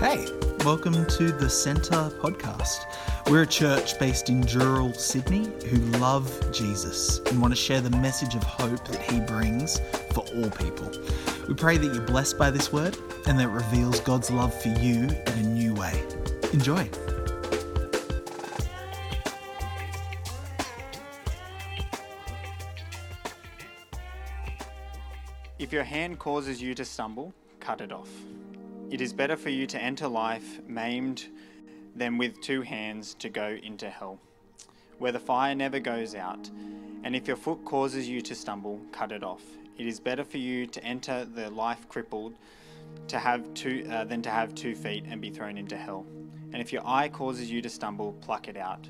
Hey, welcome to the Centre podcast. We're a church based in Dural, Sydney, who love Jesus and want to share the message of hope that he brings for all people. We pray that you're blessed by this word and that it reveals God's love for you in a new way. Enjoy. If your hand causes you to stumble, cut it off. It is better for you to enter life maimed than with two hands to go into hell, where the fire never goes out. And if your foot causes you to stumble, cut it off. It is better for you to enter the life crippled to have two uh, than to have two feet and be thrown into hell. And if your eye causes you to stumble, pluck it out.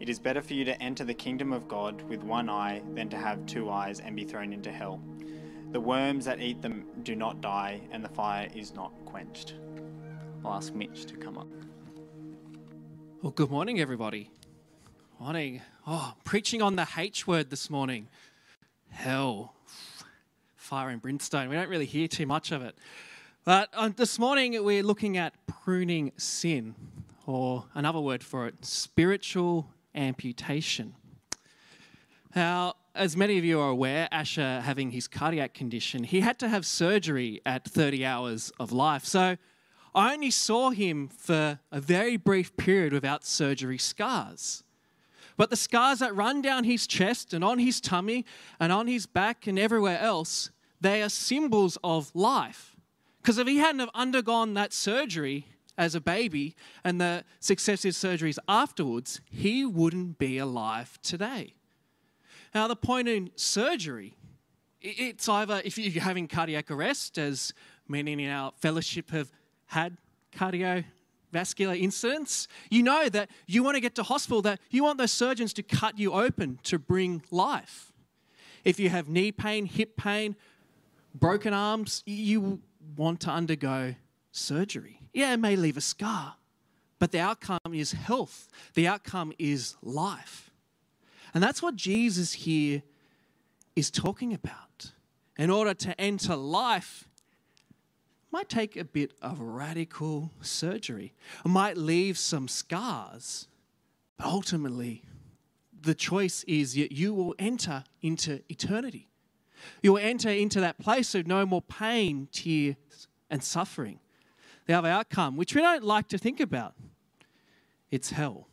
It is better for you to enter the kingdom of God with one eye than to have two eyes and be thrown into hell. The worms that eat them do not die, and the fire is not quenched. I'll ask Mitch to come up. Well, good morning, everybody. Morning. Oh, preaching on the H word this morning. Hell, fire and brimstone. We don't really hear too much of it. But um, this morning we're looking at pruning sin, or another word for it, spiritual amputation. Now, as many of you are aware, Asher having his cardiac condition, he had to have surgery at 30 hours of life. So I only saw him for a very brief period without surgery scars. But the scars that run down his chest and on his tummy and on his back and everywhere else, they are symbols of life. Because if he hadn't have undergone that surgery as a baby and the successive surgeries afterwards, he wouldn't be alive today. Now, the point in surgery, it's either if you're having cardiac arrest, as many in our fellowship have had cardiovascular incidents, you know that you want to get to hospital, that you want those surgeons to cut you open to bring life. If you have knee pain, hip pain, broken arms, you want to undergo surgery. Yeah, it may leave a scar, but the outcome is health, the outcome is life. And that's what Jesus here is talking about. In order to enter life, might take a bit of radical surgery. It might leave some scars, but ultimately, the choice is that you will enter into eternity. You will enter into that place of no more pain, tears, and suffering. The other outcome, which we don't like to think about, it's hell.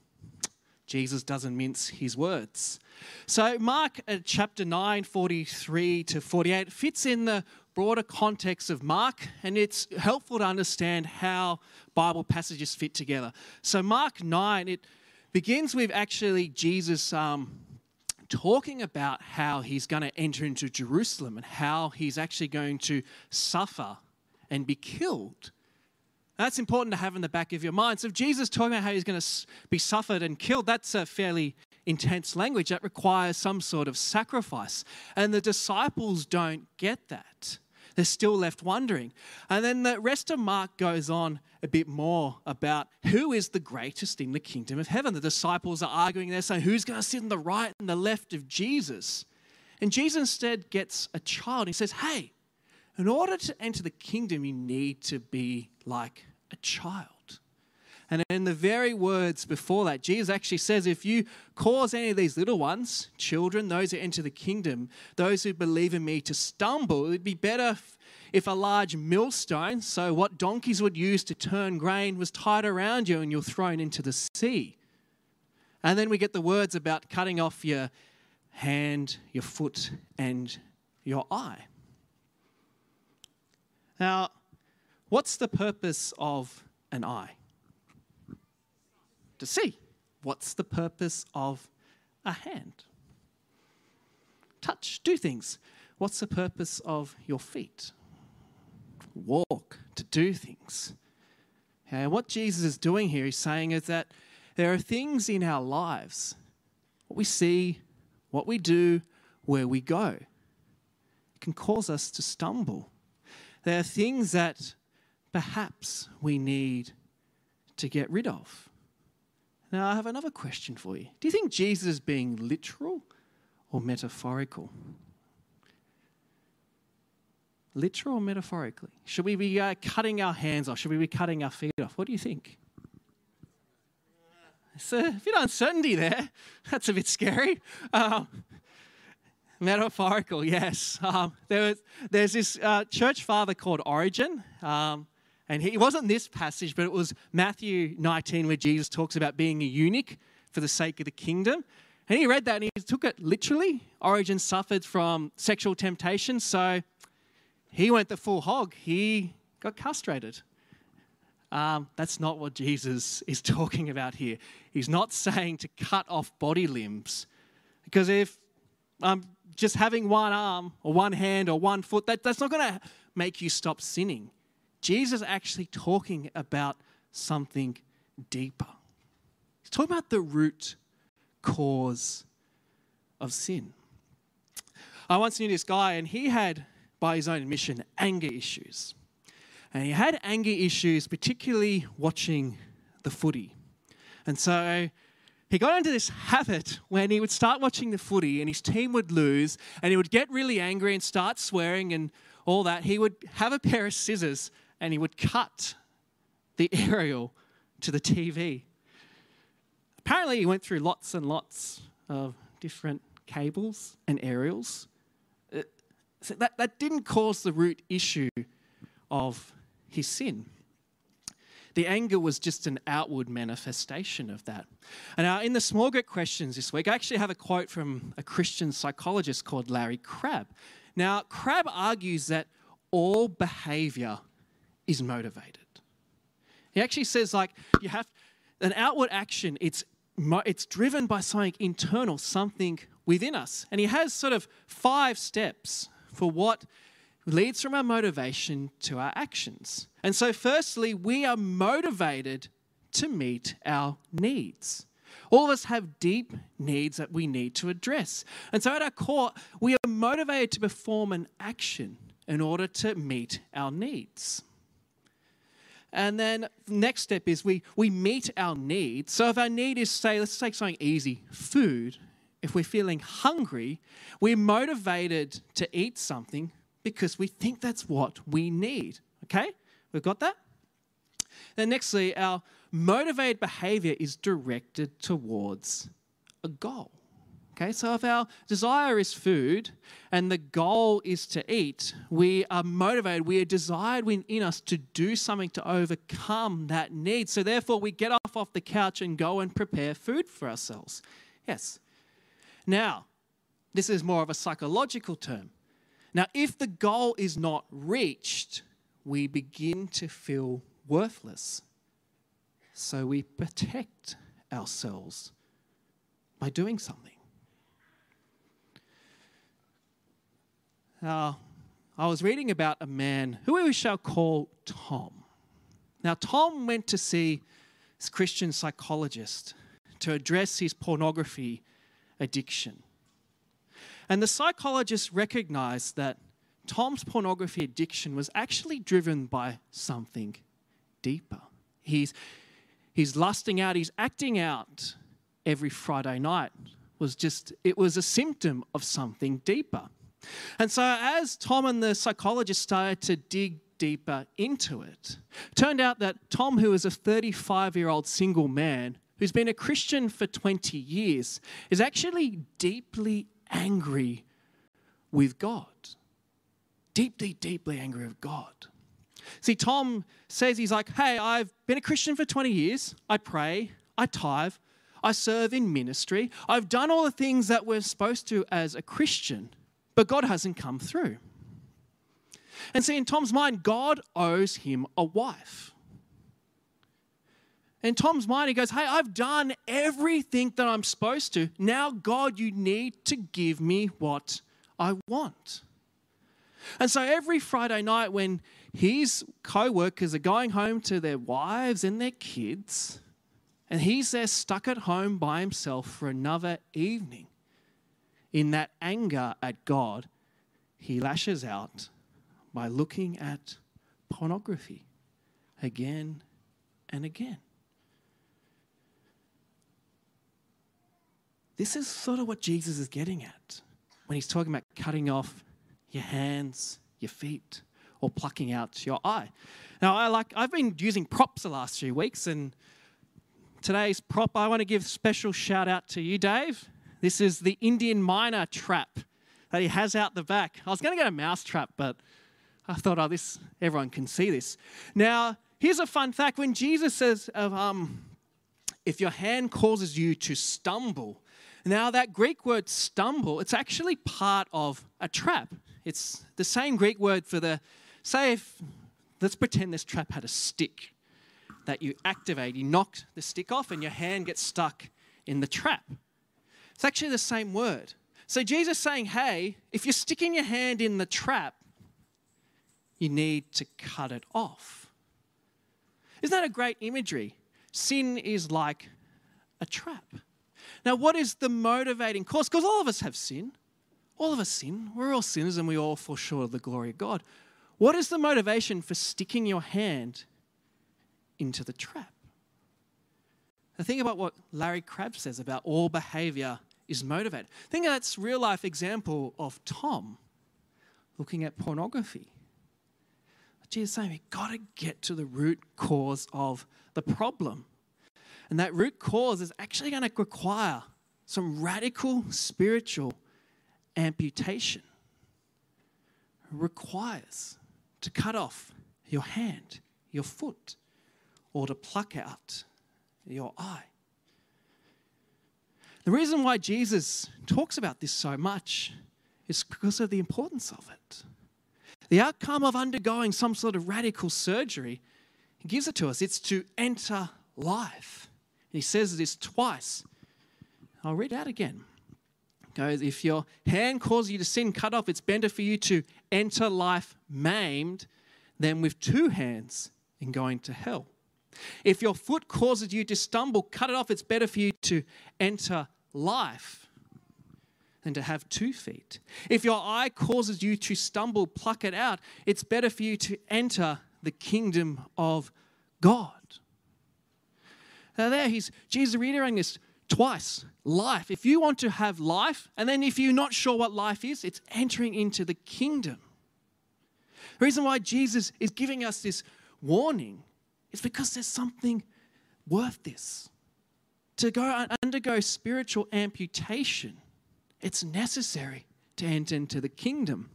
Jesus doesn't mince his words. So, Mark uh, chapter 9, 43 to 48 fits in the broader context of Mark, and it's helpful to understand how Bible passages fit together. So, Mark 9, it begins with actually Jesus um, talking about how he's going to enter into Jerusalem and how he's actually going to suffer and be killed. That's important to have in the back of your mind. So, if Jesus talking about how he's going to be suffered and killed, that's a fairly intense language that requires some sort of sacrifice. And the disciples don't get that. They're still left wondering. And then the rest of Mark goes on a bit more about who is the greatest in the kingdom of heaven. The disciples are arguing there, saying, Who's going to sit on the right and the left of Jesus? And Jesus instead gets a child. He says, Hey, in order to enter the kingdom, you need to be like a child. And in the very words before that, Jesus actually says, if you cause any of these little ones, children, those who enter the kingdom, those who believe in me to stumble, it'd be better if a large millstone, so what donkeys would use to turn grain, was tied around you and you're thrown into the sea. And then we get the words about cutting off your hand, your foot, and your eye. Now, what's the purpose of an eye? To see. What's the purpose of a hand? Touch, do things. What's the purpose of your feet? Walk, to do things. And what Jesus is doing here, he's saying is that there are things in our lives, what we see, what we do, where we go, can cause us to stumble. There are things that perhaps we need to get rid of. Now, I have another question for you. Do you think Jesus is being literal or metaphorical? literal or metaphorically? Should we be uh, cutting our hands off? Should we be cutting our feet off? What do you think? It's a bit uncertainty there. That's a bit scary. Um, metaphorical, yes. Um, there was, there's this uh, church father called Origen. Um, and he, it wasn't this passage, but it was Matthew 19 where Jesus talks about being a eunuch for the sake of the kingdom. And he read that and he took it literally. Origen suffered from sexual temptation, so he went the full hog. He got castrated. Um, that's not what Jesus is talking about here. He's not saying to cut off body limbs. Because if um, just having one arm or one hand or one foot, that, that's not going to make you stop sinning. Jesus actually talking about something deeper. He's talking about the root cause of sin. I once knew this guy, and he had, by his own admission, anger issues. And he had anger issues, particularly watching the footy. And so he got into this habit when he would start watching the footy and his team would lose and he would get really angry and start swearing and all that. He would have a pair of scissors and he would cut the aerial to the TV. Apparently, he went through lots and lots of different cables and aerials. Uh, so that, that didn't cause the root issue of his sin. The anger was just an outward manifestation of that. And now, in the small group questions this week, I actually have a quote from a Christian psychologist called Larry Crabb. Now, Crabb argues that all behavior is motivated. He actually says, like, you have an outward action, it's, it's driven by something internal, something within us. And he has sort of five steps for what leads from our motivation to our actions. And so, firstly, we are motivated to meet our needs. All of us have deep needs that we need to address. And so, at our core, we are motivated to perform an action in order to meet our needs. And then next step is we, we meet our needs. So if our need is, say, let's take something easy, food. If we're feeling hungry, we're motivated to eat something because we think that's what we need. Okay? We've got that? Then, nextly, our motivated behavior is directed towards a goal. Okay, so if our desire is food and the goal is to eat, we are motivated, we are desired within us to do something to overcome that need. So therefore, we get off off the couch and go and prepare food for ourselves. Yes. Now, this is more of a psychological term. Now, if the goal is not reached, we begin to feel worthless. So we protect ourselves by doing something. Now, I was reading about a man who we shall call Tom. Now, Tom went to see this Christian psychologist to address his pornography addiction. And the psychologist recognized that Tom's pornography addiction was actually driven by something deeper. He's, he's lusting out, he's acting out every Friday night was just, it was a symptom of something deeper. And so, as Tom and the psychologist started to dig deeper into it, turned out that Tom, who is a 35 year old single man who's been a Christian for 20 years, is actually deeply angry with God. Deeply, deeply angry with God. See, Tom says he's like, hey, I've been a Christian for 20 years. I pray, I tithe, I serve in ministry. I've done all the things that we're supposed to as a Christian, but God hasn't come through. And see, in Tom's mind, God owes him a wife. In Tom's mind, he goes, Hey, I've done everything that I'm supposed to. Now, God, you need to give me what I want. And so every Friday night, when his co workers are going home to their wives and their kids, and he's there stuck at home by himself for another evening, in that anger at God, he lashes out by looking at pornography again and again. This is sort of what Jesus is getting at when he's talking about cutting off your hands, your feet or plucking out your eye. Now, I like I've been using props the last few weeks, and today's prop I want to give special shout out to you, Dave. This is the Indian myna trap that he has out the back. I was going to get a mouse trap, but I thought, oh, this everyone can see this. Now, here's a fun fact: when Jesus says, um, "If your hand causes you to stumble," now that Greek word "stumble" it's actually part of a trap. It's the same Greek word for the say if let's pretend this trap had a stick that you activate, you knock the stick off, and your hand gets stuck in the trap. It's actually the same word. So Jesus saying, hey, if you're sticking your hand in the trap, you need to cut it off. Isn't that a great imagery? Sin is like a trap. Now, what is the motivating cause? Because all of us have sin. All of us sin. We're all sinners and we all fall short of the glory of God. What is the motivation for sticking your hand into the trap? Now, think about what Larry Crabb says about all behavior is motivated. Think of that's real life example of Tom looking at pornography. Jesus saying we've got to get to the root cause of the problem. And that root cause is actually going to require some radical spiritual amputation. It requires to cut off your hand, your foot, or to pluck out your eye. The reason why Jesus talks about this so much is because of the importance of it. The outcome of undergoing some sort of radical surgery, he gives it to us. It's to enter life. And he says this twice. I'll read out again. Goes, if your hand causes you to sin, cut off. It's better for you to enter life maimed than with two hands in going to hell. If your foot causes you to stumble, cut it off. It's better for you to enter life than to have two feet. If your eye causes you to stumble, pluck it out. It's better for you to enter the kingdom of God. Now, there he's Jesus reiterating this twice life. If you want to have life, and then if you're not sure what life is, it's entering into the kingdom. The reason why Jesus is giving us this warning is because there's something worth this to go undergo spiritual amputation, it's necessary to enter into the kingdom.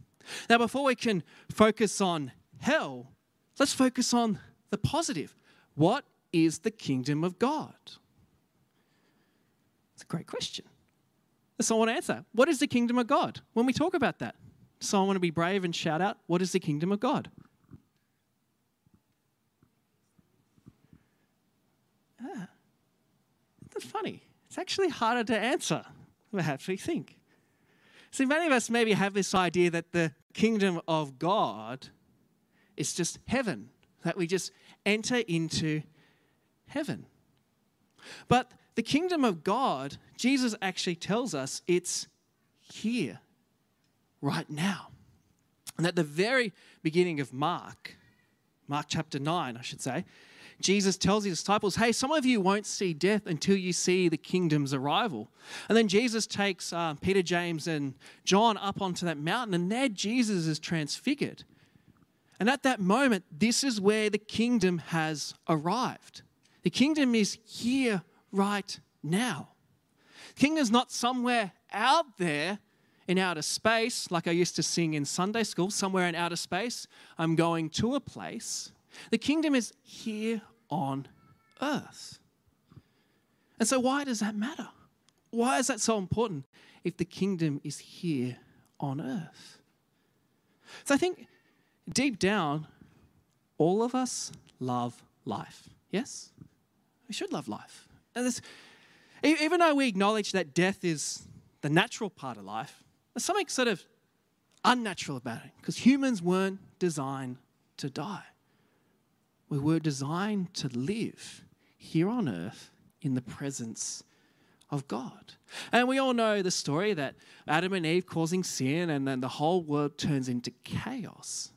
Now, before we can focus on hell, let's focus on the positive. What is the kingdom of God? It's a great question. Someone want to answer? What is the kingdom of God? When we talk about that, does someone want to be brave and shout out, What is the kingdom of God? Ah, funny. It's actually harder to answer perhaps we think. See, many of us maybe have this idea that the kingdom of God is just heaven, that we just enter into heaven. But the kingdom of God, Jesus actually tells us it's here, right now. And at the very beginning of Mark, Mark chapter 9, I should say, Jesus tells his disciples, Hey, some of you won't see death until you see the kingdom's arrival. And then Jesus takes uh, Peter, James, and John up onto that mountain, and there Jesus is transfigured. And at that moment, this is where the kingdom has arrived. The kingdom is here right now. The kingdom's not somewhere out there in outer space, like I used to sing in Sunday school, somewhere in outer space. I'm going to a place. The kingdom is here on earth. And so, why does that matter? Why is that so important if the kingdom is here on earth? So, I think deep down, all of us love life. Yes? We should love life. And this, even though we acknowledge that death is the natural part of life, there's something sort of unnatural about it because humans weren't designed to die. We were designed to live here on earth in the presence of God. And we all know the story that Adam and Eve causing sin and then the whole world turns into chaos.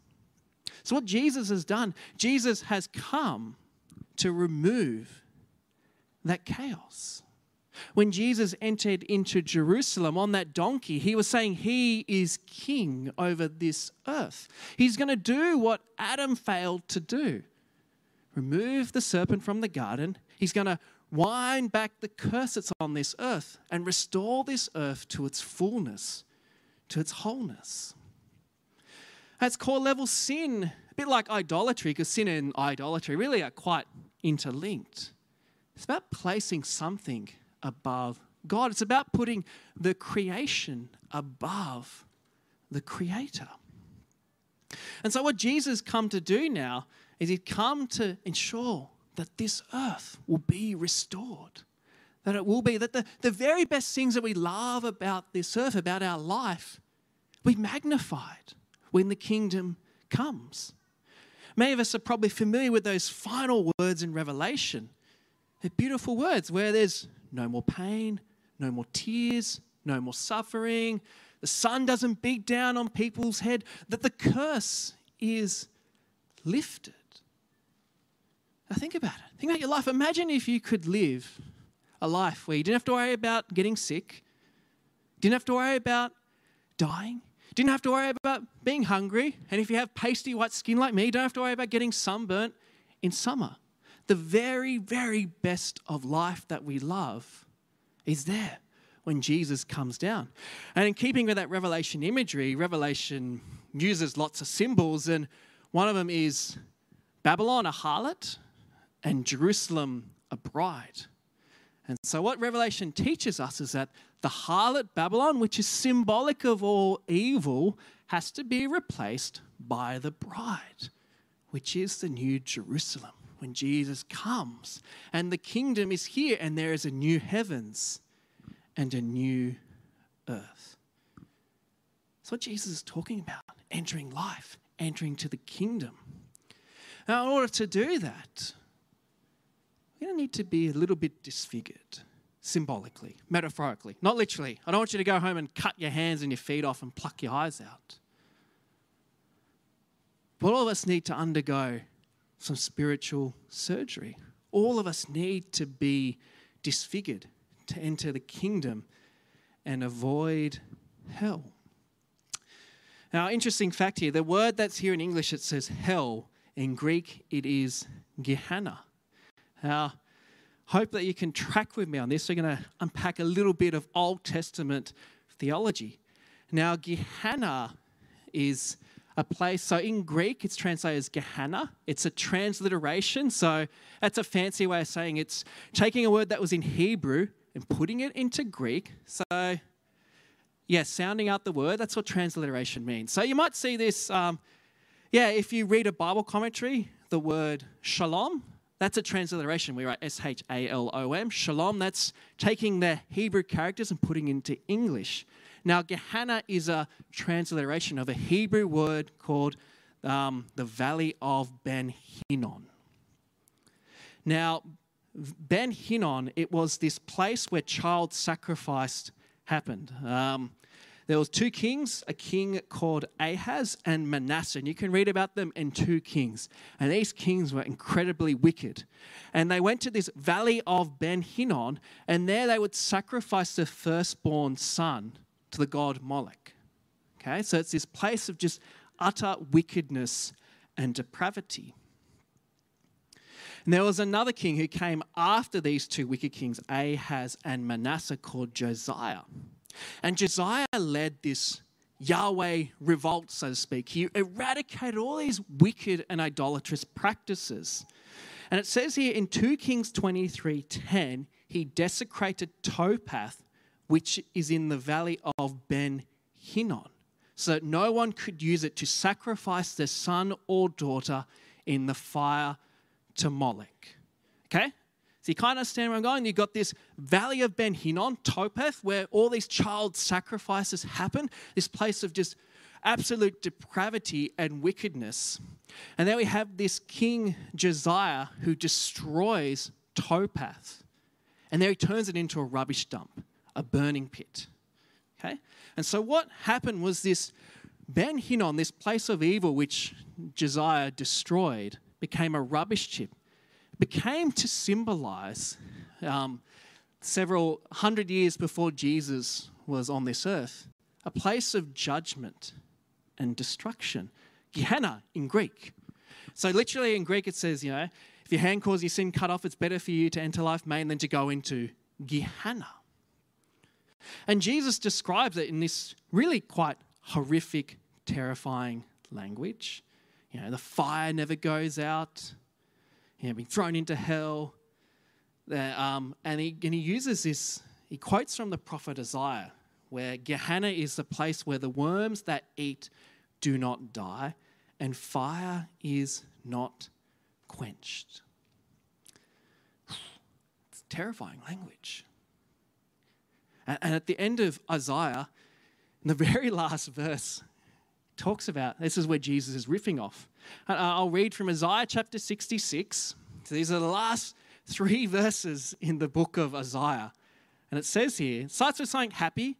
So, what Jesus has done, Jesus has come to remove that chaos. When Jesus entered into Jerusalem on that donkey, he was saying he is king over this earth. He's going to do what Adam failed to do remove the serpent from the garden. He's going to wind back the curse that's on this earth and restore this earth to its fullness, to its wholeness. That's core level sin, a bit like idolatry, because sin and idolatry really are quite interlinked. It's about placing something above God, it's about putting the creation above the Creator. And so, what Jesus come to do now is He's come to ensure that this earth will be restored. That it will be, that the, the very best things that we love about this earth, about our life, we magnified when the kingdom comes. Many of us are probably familiar with those final words in Revelation. They're beautiful words where there's no more pain, no more tears, no more suffering. The sun doesn't beat down on people's head, that the curse is lifted. Now, think about it. Think about your life. Imagine if you could live a life where you didn't have to worry about getting sick, didn't have to worry about dying, didn't have to worry about being hungry, and if you have pasty white skin like me, don't have to worry about getting sunburnt in summer. The very, very best of life that we love is there when Jesus comes down. And in keeping with that Revelation imagery, Revelation uses lots of symbols, and one of them is Babylon, a harlot, and Jerusalem a bride. And so, what Revelation teaches us is that the harlot Babylon, which is symbolic of all evil, has to be replaced by the bride, which is the new Jerusalem when Jesus comes. And the kingdom is here, and there is a new heavens and a new earth. That's what Jesus is talking about entering life, entering to the kingdom. Now, in order to do that, we're going to need to be a little bit disfigured, symbolically, metaphorically, not literally. I don't want you to go home and cut your hands and your feet off and pluck your eyes out. But all of us need to undergo some spiritual surgery. All of us need to be disfigured to enter the kingdom and avoid hell. Now, interesting fact here the word that's here in English, it says hell. In Greek, it is Gehenna. Now, hope that you can track with me on this. We're going to unpack a little bit of Old Testament theology. Now, Gehenna is a place, so in Greek it's translated as Gehenna. It's a transliteration, so that's a fancy way of saying it's taking a word that was in Hebrew and putting it into Greek. So, yeah, sounding out the word, that's what transliteration means. So you might see this, um, yeah, if you read a Bible commentary, the word shalom, that's a transliteration. We write S H A L O M. Shalom, that's taking the Hebrew characters and putting into English. Now, Gehenna is a transliteration of a Hebrew word called um, the Valley of Ben Hinnom. Now, Ben Hinnom, it was this place where child sacrifice happened. Um, there was two kings, a king called Ahaz and Manasseh, and you can read about them in two kings. And these kings were incredibly wicked. And they went to this valley of Ben Hinnom and there they would sacrifice their firstborn son to the god Moloch. Okay, so it's this place of just utter wickedness and depravity. And there was another king who came after these two wicked kings, Ahaz and Manasseh, called Josiah. And Josiah led this Yahweh revolt, so to speak. He eradicated all these wicked and idolatrous practices. And it says here in 2 Kings 23:10, he desecrated Topheth, which is in the valley of Ben Hinnom, so that no one could use it to sacrifice their son or daughter in the fire to Moloch. Okay? So you kind of understand where I'm going. You've got this valley of Ben Hinnom, Topheth, where all these child sacrifices happen, this place of just absolute depravity and wickedness. And then we have this king Josiah who destroys Topheth. And there he turns it into a rubbish dump, a burning pit. Okay? And so what happened was this Ben Hinnom, this place of evil which Josiah destroyed, became a rubbish chip became to symbolize um, several hundred years before Jesus was on this earth, a place of judgment and destruction. Gehenna in Greek. So, literally in Greek, it says, you know, if your hand causes your sin cut off, it's better for you to enter life main than to go into Gehenna. And Jesus describes it in this really quite horrific, terrifying language. You know, the fire never goes out, you know, being thrown into hell. Um, and, he, and he uses this, he quotes from the prophet Isaiah, where Gehenna is the place where the worms that eat do not die, and fire is not quenched. It's terrifying language. And, and at the end of Isaiah, in the very last verse, talks about this is where Jesus is riffing off. And uh, I'll read from Isaiah chapter 66. So these are the last three verses in the book of Isaiah. And it says here, it starts with something happy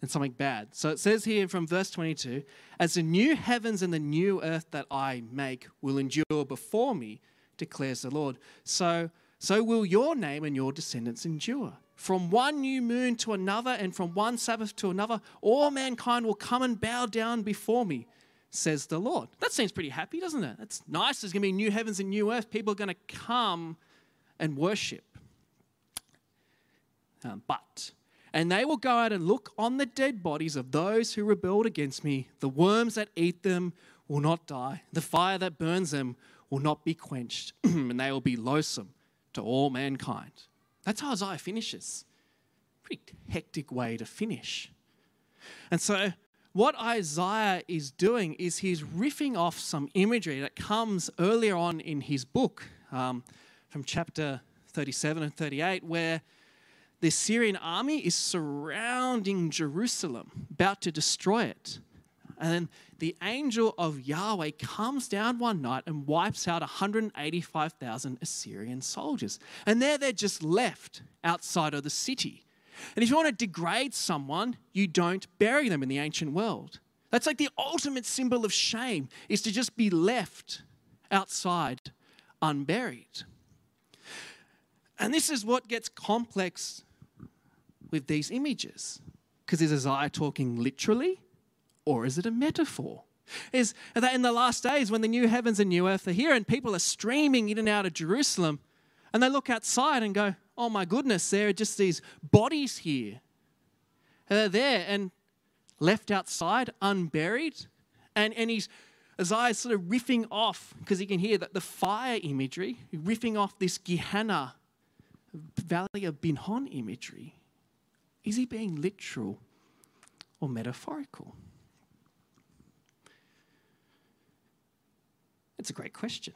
and something bad. So it says here from verse 22 As the new heavens and the new earth that I make will endure before me, declares the Lord, so, so will your name and your descendants endure. From one new moon to another, and from one Sabbath to another, all mankind will come and bow down before me, says the Lord. That seems pretty happy, doesn't it? That's nice. There's going to be new heavens and new earth. People are going to come and worship. Um, but, and they will go out and look on the dead bodies of those who rebelled against me. The worms that eat them will not die, the fire that burns them will not be quenched, and they will be loathsome to all mankind. That's how Isaiah finishes. Pretty hectic way to finish. And so, what Isaiah is doing is he's riffing off some imagery that comes earlier on in his book, um, from chapter 37 and 38, where the Assyrian army is surrounding Jerusalem, about to destroy it. And then the angel of Yahweh comes down one night and wipes out 185,000 Assyrian soldiers. And there they're just left outside of the city. And if you want to degrade someone, you don't bury them in the ancient world. That's like the ultimate symbol of shame is to just be left outside unburied. And this is what gets complex with these images. Because is Isaiah talking literally or is it a metaphor? Is that in the last days when the new heavens and new earth are here and people are streaming in and out of Jerusalem and they look outside and go, oh my goodness, there are just these bodies here. And they're there and left outside, unburied. And, and he's, Isaiah's sort of riffing off because he can hear that the fire imagery, riffing off this Gehenna, Valley of Ben Hinnom imagery. Is he being literal or metaphorical? It's a great question.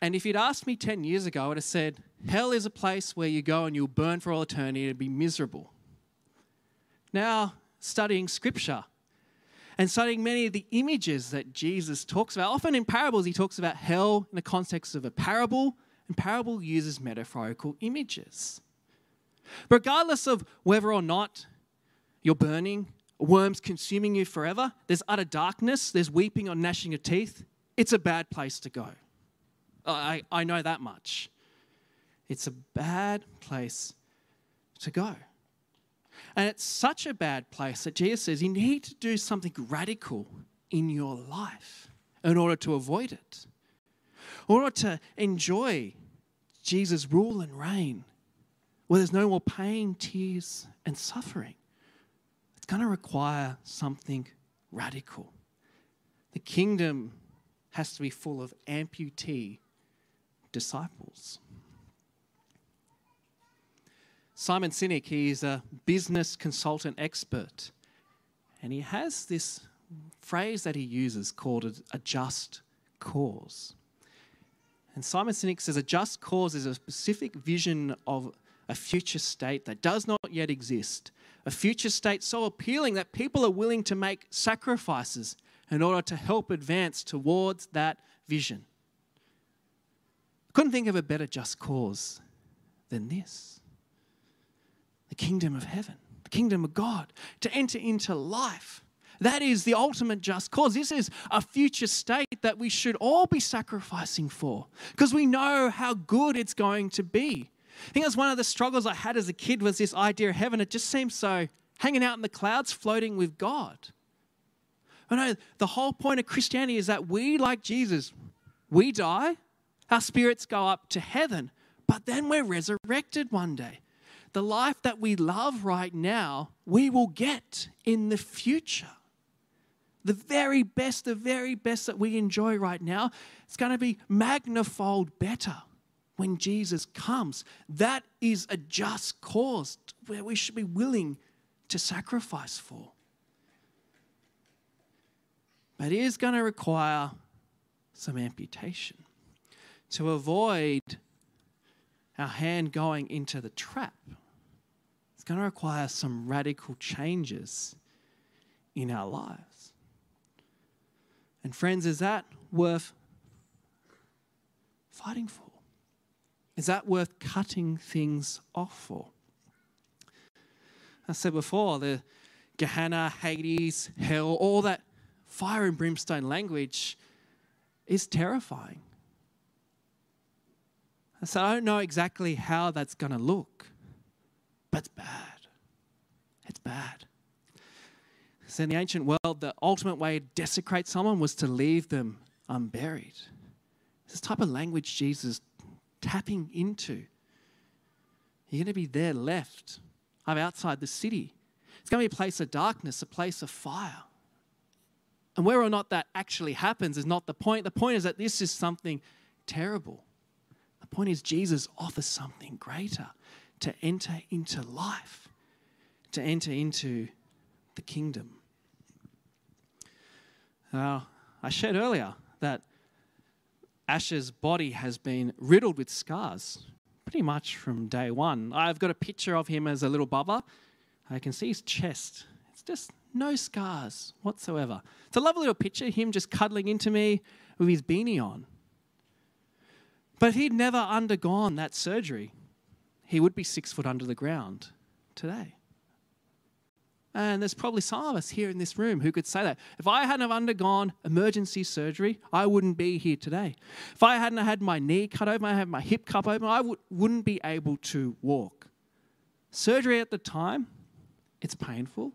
And if you'd asked me 10 years ago, I would have said, Hell is a place where you go and you'll burn for all eternity and be miserable. Now, studying scripture and studying many of the images that Jesus talks about, often in parables, he talks about hell in the context of a parable, and parable uses metaphorical images. Regardless of whether or not you're burning, worms consuming you forever, there's utter darkness, there's weeping or gnashing of teeth, it's a bad place to go. I, I know that much. It's a bad place to go. And it's such a bad place that Jesus says you need to do something radical in your life in order to avoid it, in order to enjoy Jesus' rule and reign, where there's no more pain, tears, and suffering. It's going to require something radical. The kingdom has to be full of amputee disciples. Simon Sinek, he's a business consultant expert, and he has this phrase that he uses called a just cause. And Simon Sinek says a just cause is a specific vision of a future state that does not yet exist, a future state so appealing that people are willing to make sacrifices in order to help advance towards that vision. Couldn't think of a better just cause than this the kingdom of heaven, the kingdom of God, to enter into life. That is the ultimate just cause. This is a future state that we should all be sacrificing for because we know how good it's going to be. I think that's one of the struggles I had as a kid was this idea of heaven. It just seems so hanging out in the clouds, floating with God. I know the whole point of Christianity is that we, like Jesus, we die, our spirits go up to heaven, but then we're resurrected one day. The life that we love right now, we will get in the future. The very best, the very best that we enjoy right now, it's going to be magnified better when Jesus comes. That is a just cause where we should be willing to sacrifice for. But it is going to require some amputation to avoid our hand going into the trap. It's going to require some radical changes in our lives. And, friends, is that worth fighting for? Is that worth cutting things off for? I said before, the Gehenna, Hades, hell, all that fire and brimstone language is terrifying. I said, I don't know exactly how that's going to look, but it's bad. It's bad. So, in the ancient world, the ultimate way to desecrate someone was to leave them unburied. This type of language Jesus tapping into. You're going to be there left. I'm outside the city. It's going to be a place of darkness, a place of fire. And whether or not that actually happens is not the point. The point is that this is something terrible. The point is, Jesus offers something greater to enter into life, to enter into the kingdom. Now, I shared earlier that Asher's body has been riddled with scars pretty much from day one. I've got a picture of him as a little bubba. I can see his chest. It's just no scars whatsoever. It's a lovely little picture, him just cuddling into me with his beanie on. But he'd never undergone that surgery. He would be six foot under the ground today. And there's probably some of us here in this room who could say that. If I hadn't have undergone emergency surgery, I wouldn't be here today. If I hadn't had my knee cut open, I had my hip cut open, I would, wouldn't be able to walk. Surgery at the time, it's painful,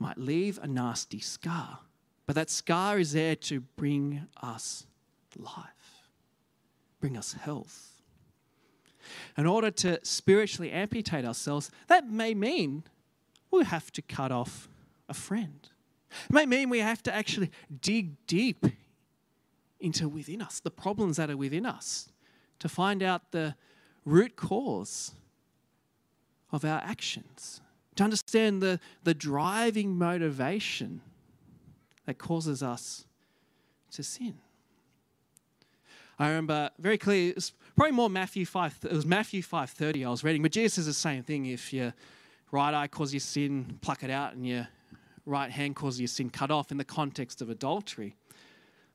might leave a nasty scar, but that scar is there to bring us life, bring us health. In order to spiritually amputate ourselves, that may mean we have to cut off a friend. It may mean we have to actually dig deep into within us, the problems that are within us, to find out the root cause of our actions, to understand the, the driving motivation that causes us to sin. I remember very clearly, it was probably more Matthew 5, it was Matthew 5.30 I was reading, but Jesus says the same thing if your right eye causes you sin, pluck it out, and your right hand causes you sin, cut off in the context of adultery.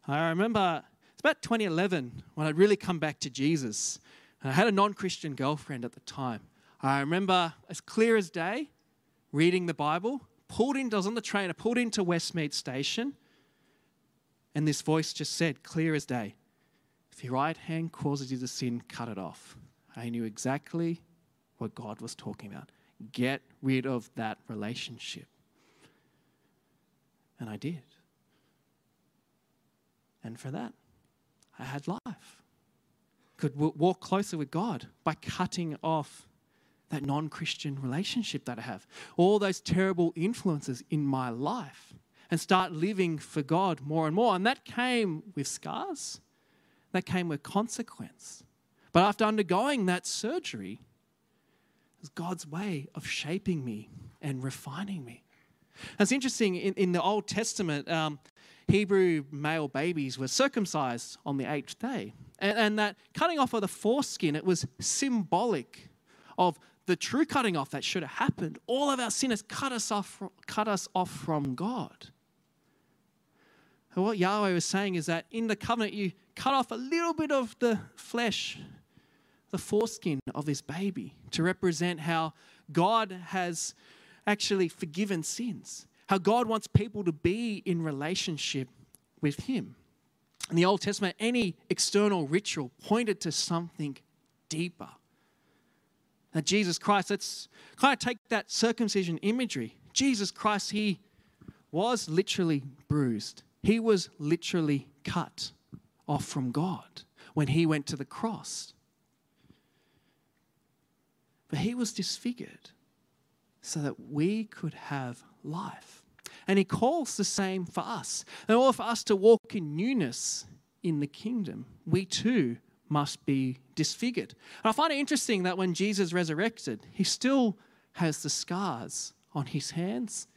I remember it's about 2011 when I'd really come back to Jesus. And I had a non Christian girlfriend at the time. I remember as clear as day reading the Bible, pulled in, I was on the train, I pulled into Westmead Station, and this voice just said, clear as day, if your right hand causes you to sin, cut it off. I knew exactly what God was talking about. Get rid of that relationship. And I did. And for that, I had life. Could walk closer with God by cutting off that non Christian relationship that I have, all those terrible influences in my life, and start living for God more and more. And that came with scars, that came with consequence. But after undergoing that surgery, it was God's way of shaping me and refining me. It's interesting, in, in the Old Testament, um, Hebrew male babies were circumcised on the eighth day. And, and that cutting off of the foreskin, it was symbolic of the true cutting off that should have happened. All of our sin has cut us off, cut us off from God. And what Yahweh was saying is that in the covenant, you cut off a little bit of the flesh the foreskin of this baby to represent how God has actually forgiven sins, how God wants people to be in relationship with Him. In the Old Testament, any external ritual pointed to something deeper, That Jesus Christ, let's kind of take that circumcision imagery. Jesus Christ, he was literally bruised, he was literally cut off from God when he went to the cross. But he was disfigured so that we could have life. And he calls the same for us. In order for us to walk in newness in the kingdom, we too must be disfigured. And I find it interesting that when Jesus resurrected, he still has the scars on his hands,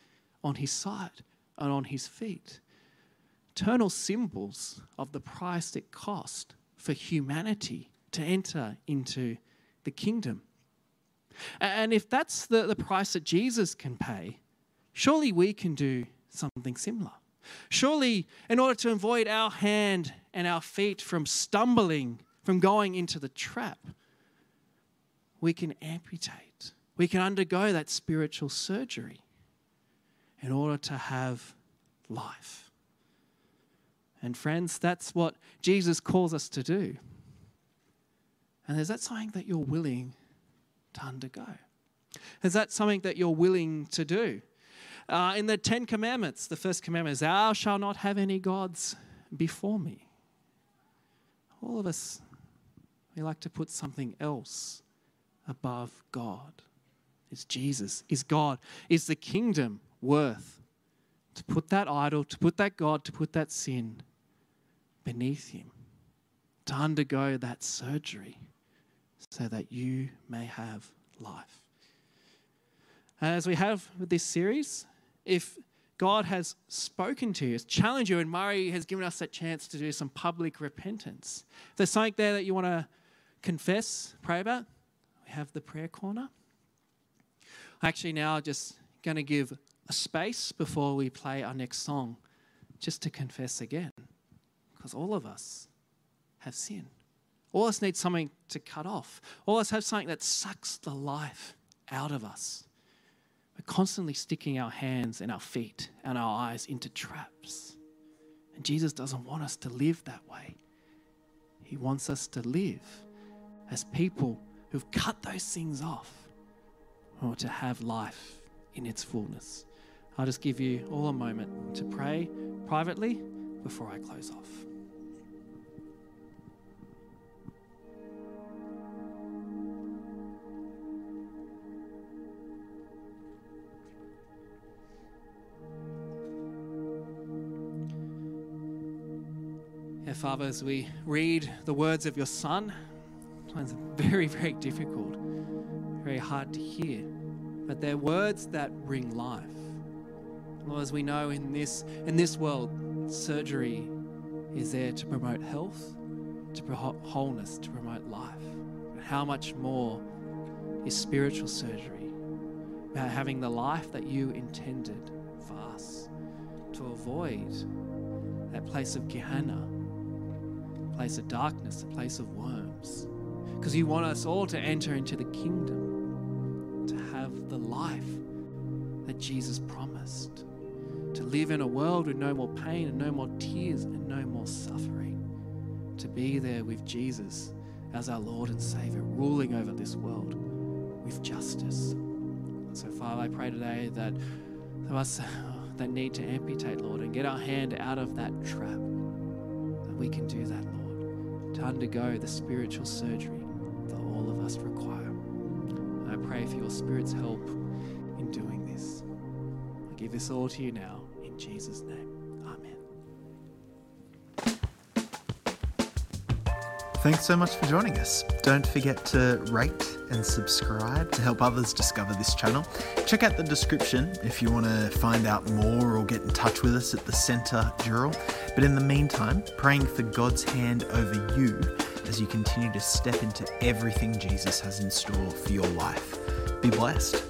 on his side, and on his feet. Eternal symbols of the price it cost for humanity to enter into the kingdom. And if that's the, the price that Jesus can pay, surely we can do something similar. Surely, in order to avoid our hand and our feet from stumbling, from going into the trap, we can amputate. We can undergo that spiritual surgery in order to have life. And, friends, that's what Jesus calls us to do. And is that something that you're willing to undergo? Is that something that you're willing to do? Uh, in the Ten Commandments, the first commandment is, Thou shalt not have any gods before me. All of us, like to put something else above God. Is Jesus, is God, is the kingdom worth to put that idol, to put that God, to put that sin beneath Him, to undergo that surgery so that you may have life. And as we have with this series, if God has spoken to you, has challenged you, and Murray has given us that chance to do some public repentance. If there's something there that you want to confess, pray about, we have the prayer corner. Actually, now just going to give a space before we play our next song just to confess again. Because all of us have sin. All of us need something to cut off. All of us have something that sucks the life out of us. We're constantly sticking our hands and our feet and our eyes into traps. And Jesus doesn't want us to live that way. He wants us to live as people who've cut those things off or to have life in its fullness. I'll just give you all a moment to pray privately before I close off. Yeah, Father, as we read the words of your Son, it's very, very difficult, very hard to hear but they're words that bring life. Well, as we know in this in this world, surgery is there to promote health, to promote wholeness, to promote life. But how much more is spiritual surgery about having the life that you intended for us to avoid that place of Gehenna, place of darkness, a place of worms. Because you want us all to enter into the kingdom to have the life that Jesus promised. To live in a world with no more pain and no more tears and no more suffering. To be there with Jesus as our Lord and Savior, ruling over this world with justice. So, Father, I pray today that us that need to amputate, Lord, and get our hand out of that trap, that we can do that, Lord, to undergo the spiritual surgery all of us require pray for your Spirit's help in doing this. I give this all to you now in Jesus' name. Amen. Thanks so much for joining us. Don't forget to rate and subscribe to help others discover this channel. Check out the description if you want to find out more or get in touch with us at the Centre Dural. But in the meantime, praying for God's hand over you as you continue to step into everything Jesus has in store for your life. Be blessed.